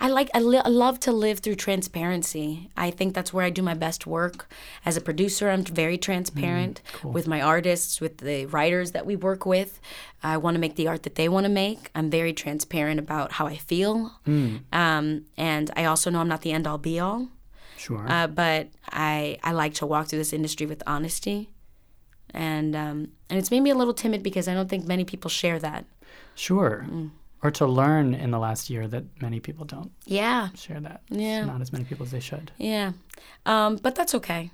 I like I, li- I love to live through transparency. I think that's where I do my best work. As a producer, I'm very transparent with my artists, with the writers that we work with. I want to make the art that they want to make. I'm very transparent about how I feel, um, and I also know I'm not the end all be all.
sure.
Uh, but I I like to walk through this industry with honesty, and um, and it's made me a little timid because I don't think many people share that.
sure.
mm.
Or to learn in the last year that many people don't
Yeah,
share that.
Yeah.
Not as many people as they should.
yeah, um, but that's okay.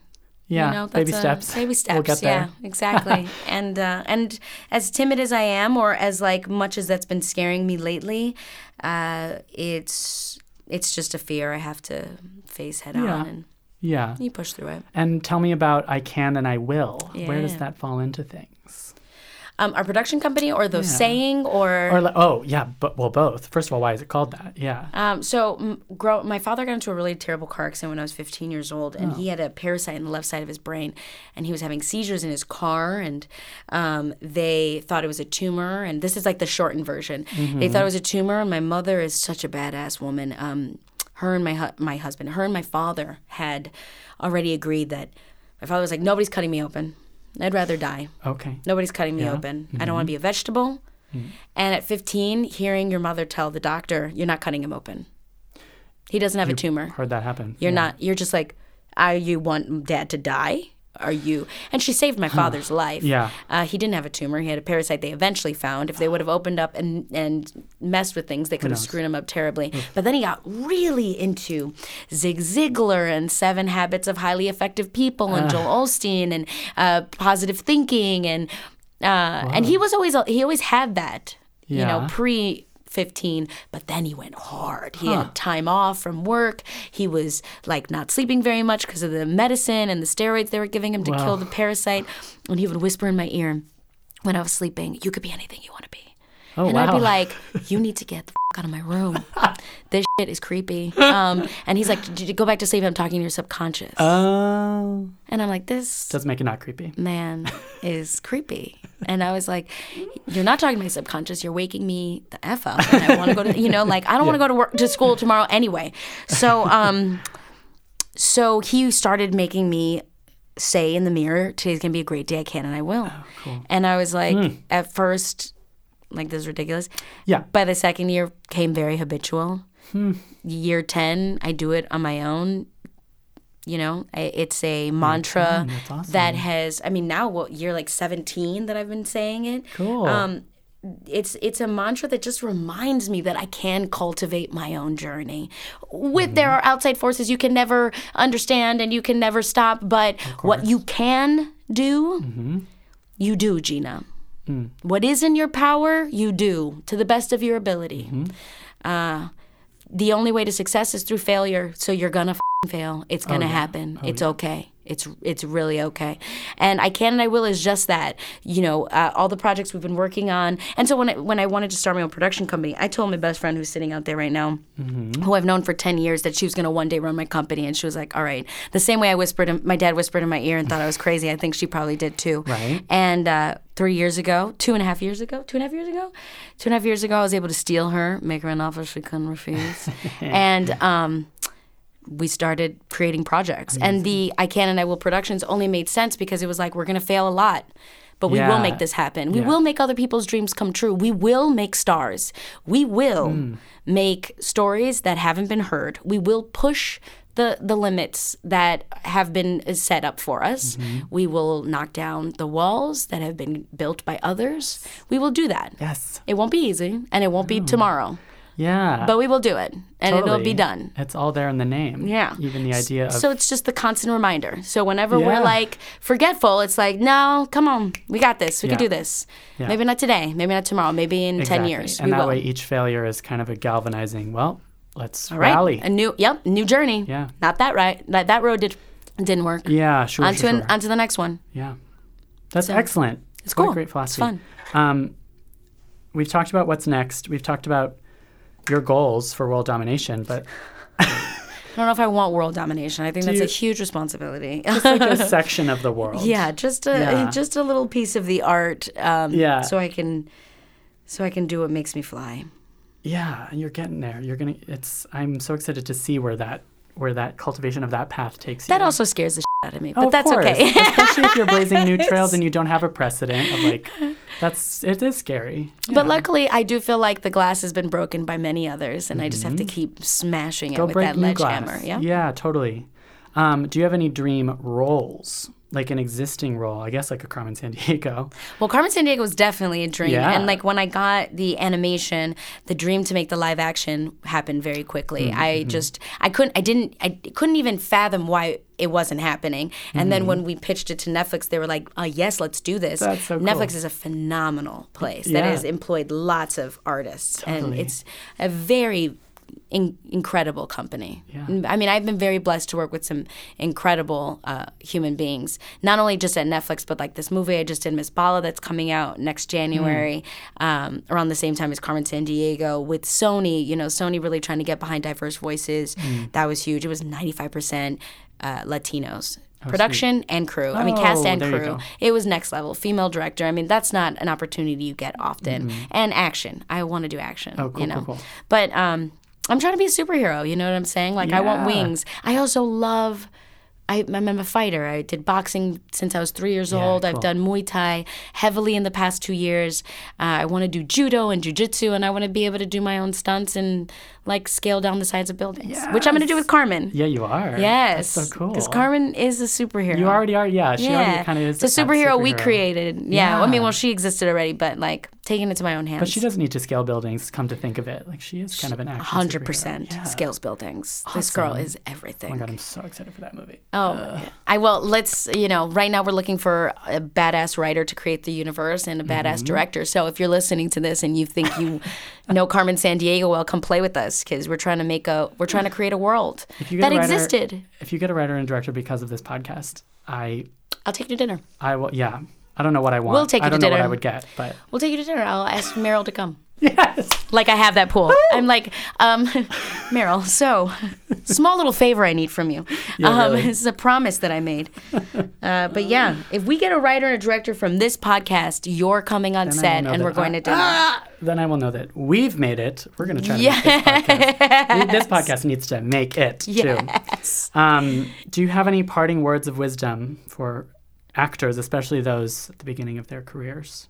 Yeah.
you know,
baby
a-
steps.
Baby steps.
We'll get there.
Yeah, exactly. *laughs* and uh, and as timid as I am, or as like much as that's been scaring me lately, uh, it's it's just a fear I have to face head
Yeah.
on, and
Yeah.
you push through it.
And tell me about I Can and I Will. Where does that fall into things?
Um, our production company, or the
Yeah.
saying, or
Or li- oh yeah, but well both. First of all, why is it called that? Yeah.
Um, so, m- grow, my father got into a really terrible car accident when I was 15 years old, and he had a parasite in the left side of his brain, and he was having seizures in his car, and um, they thought it was a tumor. And this is like the shortened version. They thought it was a tumor, and my mother is such a badass woman. Um, her and my hu- my husband, her and my father had already agreed that my father was like, nobody's cutting me open. I'd rather die.
Okay.
Nobody's cutting me
Yeah.
open. I don't mm-hmm. want to be a vegetable. Mm. And at 15, hearing your mother tell the doctor, you're not cutting him open. He doesn't have a tumor.
Heard that happen.
You're
Yeah.
not, you're just like, are you want dad to die? Are you? And she saved my *sighs* father's life.
Yeah.
Uh, he didn't have a tumor. He had a parasite they eventually found. If they would have opened up and, and messed with things, they could have screwed him up terribly. But then he got really into Zig Ziglar and Seven Habits of Highly Effective People and Joel Osteen and uh, positive thinking and uh, and he was always he always had that you know pre 15 but then he went hard. He had time off from work. He was like not sleeping very much because of the medicine and the steroids they were giving him to kill the parasite. And he would whisper in my ear when i was sleeping you could be anything you want to be
Oh,
and I'd be like, "You need to get the f- out of my room. *laughs* this shit is creepy." Um, and he's like, "Did you go back to sleep? I'm talking to your subconscious."
Oh.
and I'm like, "This
does make it not creepy.
man *laughs* is creepy. And I was like, You're not talking to my subconscious. You're waking me the F up. And I want to go to, you know, like, I don't want to go to work to school tomorrow anyway. So, um, so he started making me say in the mirror, Today's going to be a great day. I can and I will. And I was like, at first, like, this is ridiculous.
Yeah.
By the second year, came very habitual. Hmm. Year 10, I do it on my own. You know, I, it's a mantra
that's awesome.
that has, I mean, now what, year like 17 that I've been saying it.
Cool.
Um, it's it's a mantra that just reminds me that I can cultivate my own journey. With there are outside forces you can never understand and you can never stop, but what you can do, you do, Gina. What is in your power, you do to the best of your ability. Uh, the only way to success is through failure, so you're gonna fail. It's gonna happen. it's okay. It's it's really okay. And I can and I will is just that. You know, uh, all the projects we've been working on. And so when I, when I wanted to start my own production company, I told my best friend who's sitting out there right now, who I've known for ten years, that she was gonna one day run my company. And she was like, "All right." The same way I whispered, in, my dad whispered in my ear and thought I was crazy. I think she probably did too.
Right.
And uh, three years ago, two and a half years ago, two and a half years ago, two and a half years ago, I was able to steal her, make her an offer she couldn't refuse, *laughs* and um, we started creating projects. And the I Can and I Will productions only made sense because it was like we're gonna fail a lot. But we will make this happen. We
Yeah.
will make other people's dreams come true. We will make stars. We will
Hmm.
make stories that haven't been heard. We will push the the limits that have been set up for us.
Mm-hmm.
We will knock down the walls that have been built by others. We will do that.
Yes.
It won't be easy and it won't be tomorrow,
Yeah.
but we will do it and it'll be done.
It's all there in the name.
Yeah.
Even the idea of
So it's just the constant reminder. So whenever
Yeah.
we're like forgetful, it's like, no, come on, we got this. We
Yeah.
can do this.
Yeah.
Maybe not today, maybe not tomorrow, maybe in ten
Exactly.
years.
And that
will.
way each failure is kind of a galvanizing, well, let's
All right,
rally.
a new, yep, new journey.
Yeah.
not that right. That that road did didn't work.
yeah, sure.
onto
sure,
an,
sure.
onto the next one.
Yeah. That's
So,
excellent.
It's
What
cool.
great
It's
philosophy.
fun.
Um, we've talked about what's next. We've talked about your goals for world domination, but
I don't know if I want world domination. I think that's a huge responsibility.
it's like a *laughs* section of the world.
yeah, just a
Yeah.
just a little piece of the art. Um,
Yeah.
So I can, so I can do what makes me fly.
Yeah, and you're getting there. You're gonna. It's. I'm so excited to see where that where that cultivation of that path takes you.
That also scares the shit out of me,
Oh,
but
of
that's
course.
okay.
Especially if you're blazing new *laughs* trails and you don't have a precedent of like. That's it is scary.
But luckily, I do feel like the glass has been broken by many others, and I just have to keep smashing it
Mm-hmm. Go
with
break
that
glass.
Yeah.
Yeah, totally. Um, do you have any dream roles? Like an existing role, I guess, like a Carmen Sandiego.
Well, Carmen Sandiego was definitely a dream,
Yeah.
and like when I got the animation, the dream to make the live action happened very quickly.
Mm-hmm.
I just, I couldn't, I didn't, I couldn't even fathom why it wasn't happening. And then when we pitched it to Netflix, they were like, "Oh yes, let's do this."
Mm-hmm. That's so cool.
Netflix is a phenomenal place that has employed lots of artists, and it's a very in- incredible company.
Yeah.
I mean, I've been very blessed to work with some incredible uh, human beings, not only just at Netflix, but like this movie I just did, Miss Bala, that's coming out next January, um, around the same time as Carmen Sandiego, with Sony. You know, Sony really trying to get behind diverse voices. That was huge. It was 95% uh, Latinos. Production and crew. I mean, cast
Oh,
and crew. It was next level. Female director. I mean, that's not an opportunity you get often. And action. I want to do action.
Oh, cool,
you know,
cool, cool.
but um, I'm trying to be a superhero. You know what I'm saying? Like I want wings. I also love. I, I'm a fighter. I did boxing since I was three years
Yeah,
old. I've done Muay Thai heavily in the past two years. Uh, I want to do judo and jujitsu, and I want to be able to do my own stunts and like scale down the sides of buildings, which I'm going to do with Carmen.
Yeah, you are.
Yes,
That's so cool.
Because Carmen is a superhero.
You already are. Yeah, she already kind of is.
It's a
that
superhero, we created. Yeah. I mean, well, she existed already, but like taking it to my own hands.
But she doesn't need to scale buildings. Come to think of it, like she is kind of an action.
Hundred percent
Yeah.
scales buildings. This girl is everything.
Oh my god, I'm so excited for that movie.
Oh, God. I will. Let's. You know, right now we're looking for a badass writer to create the universe and a badass
Mm-hmm.
director. So if you're listening to this and you think you *laughs* know Carmen Sandiego, well, come play with us because we're trying to make a. We're trying to create a world
If you get
that
a writer-
existed.
If you get a writer and director because of this podcast, I,
I'll take you to dinner.
I will. Yeah, I don't know what I want.
We'll take you to
don't know what
dinner.
I would get, but
We'll take you to dinner. I'll ask Meryl to come.
Yes.
Like I have that pool. I'm like, um, *laughs* Meryl. So, small little favor I need from you.
Yeah,
um,
really.
This is a promise that I made. *laughs* Uh, but yeah, if we get a writer and a director from this podcast, you're coming on
Then
set and we're going to do
Ah! Then I will know that we've made it. We're going to try to make this podcast. This *laughs* podcast needs to make it too. Um, do you have any parting words of wisdom for actors, especially those at the beginning of their careers,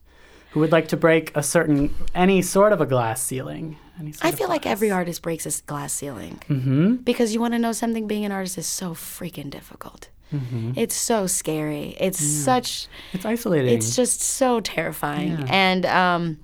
who would like to break a certain, any sort of a glass ceiling?
I feel like every artist breaks a glass ceiling.
Mm-hmm.
Because you want to know something, being an artist is so freaking difficult.
Mm-hmm.
It's so scary. It's such
It's isolating.
it's just so terrifying
Yeah.
and um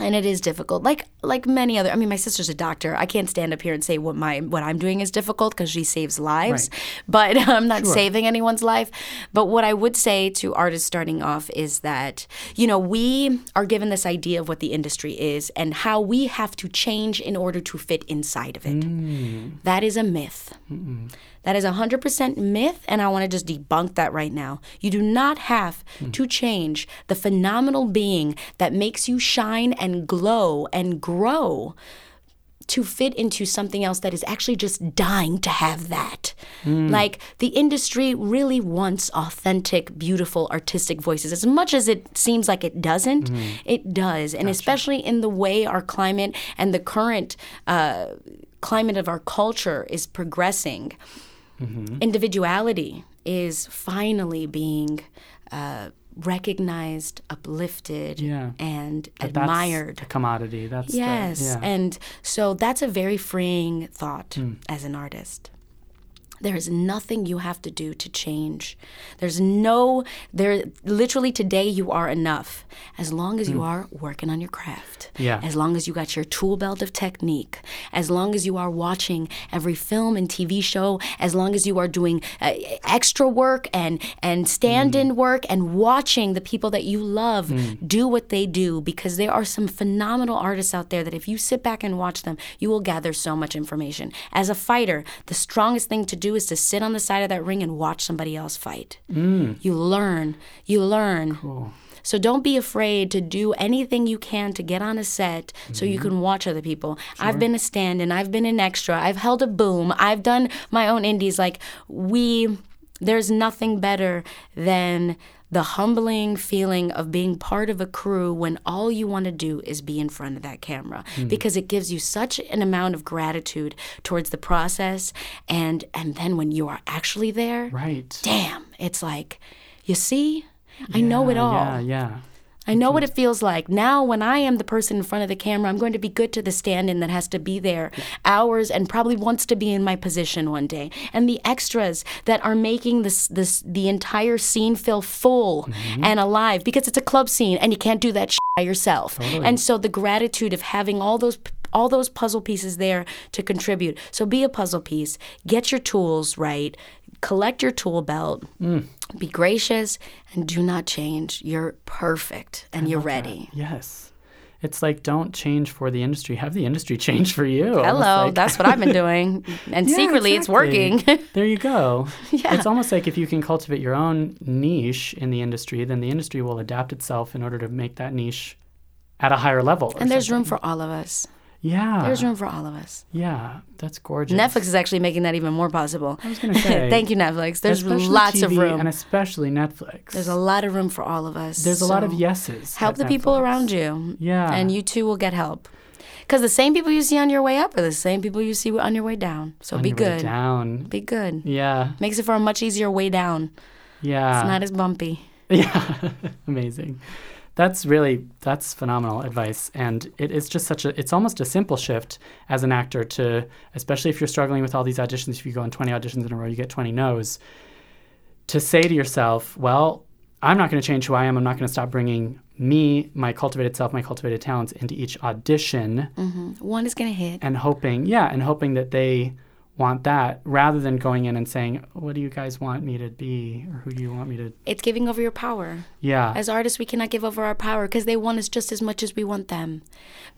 and it is difficult like like many other i mean my sister's a doctor. I can't stand up here and say what my what i'm doing is difficult because she saves lives. But *laughs* i'm not
Sure.
saving anyone's life. But what i would say to artists starting off is that you know we are given this idea of what the industry is and how we have to change in order to fit inside of it. Mm. That is a myth. That is 100% myth, and I want to just debunk that right now. You do not have mm. to change the phenomenal being that makes you shine and glow and grow to fit into something else that is actually just dying to have that. Like the industry really wants authentic, beautiful, artistic voices. As much as it seems like it doesn't, it does. And especially in the way our climate and the current uh, climate of our culture is progressing individuality is finally being uh, recognized, uplifted,
Yeah.
and
But that's
admired.
a commodity. That's the-
Yes.
yeah.
And so that's a very freeing thought
Hmm.
as an artist. There is nothing you have to do to change. There's no, there, literally today you are enough as long as you are working on your craft.
Hmm. Yeah.
As long as you got your tool belt of technique. As long as you are watching every film and TV show. As long as you are doing uh, extra work and, and stand in work and watching the people that you love do what they do because there are some phenomenal artists out there that if you sit back and watch them, you will gather so much information. As a fighter, the strongest thing to do is to sit on the side of that ring and watch somebody else fight. Mm. You learn. You learn. So don't be afraid to do anything you can to get on a set so you mm-hmm. can watch other people. I've been a stand-in, I've been an extra, I've held a boom, I've done my own indies. Like we there's nothing better than the humbling feeling of being part of a crew when all you want to do is be in front of that camera hmm. because it gives you such an amount of gratitude towards the process and and then when you are actually there
right.
damn it's like you see I know it all.
Yeah, yeah.
I know what it feels like. Now, when I am the person in front of the camera, I'm going to be good to the stand in that has to be there hours and probably wants to be in my position one day. And the extras that are making this, this the entire scene feel full
Mm-hmm.
and alive because it's a club scene and you can't do that shit by yourself. And so the gratitude of having all those all those puzzle pieces there to contribute. So be a puzzle piece. Get your tools right. Collect your tool belt.
Mm.
Be gracious and do not change. You're perfect and you're ready.
Yes. It's like don't change for the industry. Have the industry *laughs* change for you.
Hello,
like-
that's what I've been doing. *laughs* And
Yeah,
secretly, it's working. *laughs*
there you go.
Yeah.
It's almost like if you can cultivate your own niche in the industry, then the industry will adapt itself in order to make that niche at a higher level.
and there's room for all of us.
Yeah,
There's room for all of us.
yeah, that's gorgeous.
Netflix is actually making that even more possible.
I was gonna say, *laughs*
Thank you, Netflix. There's lots of room.
and especially Netflix.
There's a lot of room for all of us.
There's a lot of yeses.
Help the people around you.
Yeah,
And you too will get help. Because the same people you see on your way up are the same people you see on your way down. So
On
be good.
Down.
Be good.
Yeah.
Makes it for a much easier way down.
Yeah.
It's not as bumpy. *laughs*
Yeah, *laughs* amazing. That's really that's phenomenal advice, and it is just such a. It's almost a simple shift as an actor to, especially if you're struggling with all these auditions. If you go on 20 auditions in a row, you get 20 no's. To say to yourself, well, I'm not going to change who I am. I'm not going to stop bringing me, my cultivated self, my cultivated talents into each audition, mm-hmm.
One is gonna hit.
and hoping, yeah, and hoping that they want that rather than going in and saying, what do you guys want me to be, or who do you want me to?
It's giving over your power.
Yeah.
As artists, we cannot give over our power because they want us just as much as we want them.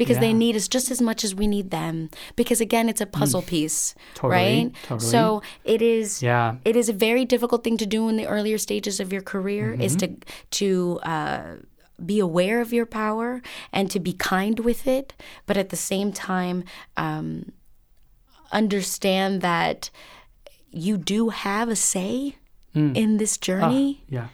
Because they need us just as much as we need them. Because again, it's a puzzle piece,
Mm. Totally,
right?
totally.
So it is.
Yeah.
It is a very difficult thing to do in the earlier stages of your career. Is
Mm-hmm.
to to. Uh, be aware of your power and to be kind with it, but at the same time, um, understand that you do have a say
Mm.
in this journey
Yeah.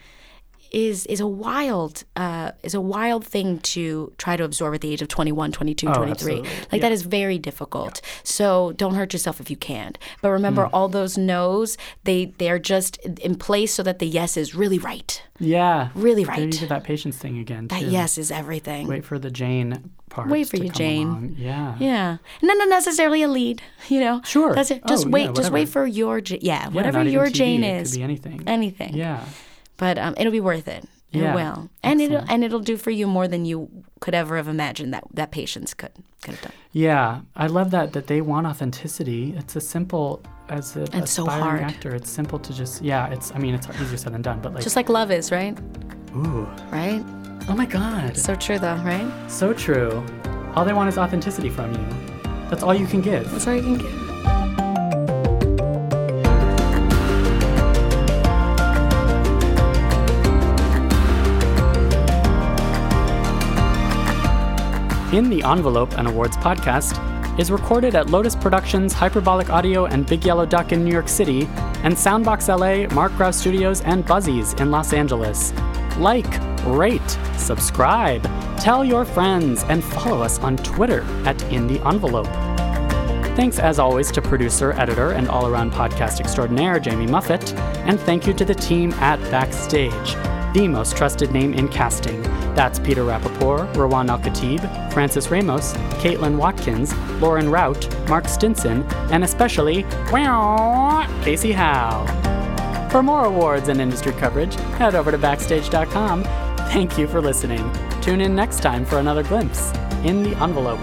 is is a wild uh, is a wild thing to try to absorb at the age of 21 22
Oh,
23
absolutely.
like that is very difficult so don't hurt yourself if you can't but remember
Mm.
all those no's they they are just in place so that the yes is really right
Yeah.
really right
that patience thing again.
that yes is everything
Wait for the Jane part.
Wait for you, Jane.
along. Yeah.
yeah not, not necessarily a lead *laughs* you know
Sure.
that's it just
Oh,
wait
yeah,
just wait for your J- yeah
Yeah,
whatever your
TV,
jane
it
is
Could be anything.
anything
Yeah.
but um, it'll be worth it. It
Yeah,
will, and it'll and it'll do for you more than you could ever have imagined that that patience could could have done.
Yeah. I love that that they want authenticity. It's a simple as a
so
aspiring
hard.
actor. It's simple to just yeah. It's I mean it's easier said than done, but like
Just like love is, right?
ooh.
Right.
Oh my God.
So true, though, right?
So true. All they want is authenticity from you. That's all you can give.
That's all you can give.
In the Envelope, an awards podcast, is recorded at Lotus Productions, Hyperbolic Audio, and Big Yellow Duck in New York City, and Soundbox LA, Mark Grouse Studios, and Buzzies in Los Angeles. Like, rate, subscribe, tell your friends, and follow us on Twitter at In the Envelope. Thanks as always to producer, editor, and all around podcast extraordinaire Jamie Muffett, and thank you to the team at Backstage, the most trusted name in casting. That's Peter Rappaport, Rawan Al Khatib, Francis Ramos, Caitlin Watkins, Lauren Rout, Mark Stinson, and especially Casey Howe. For more awards and industry coverage, head over to Backstage.com. Thank you for listening. Tune in next time for another glimpse in the envelope.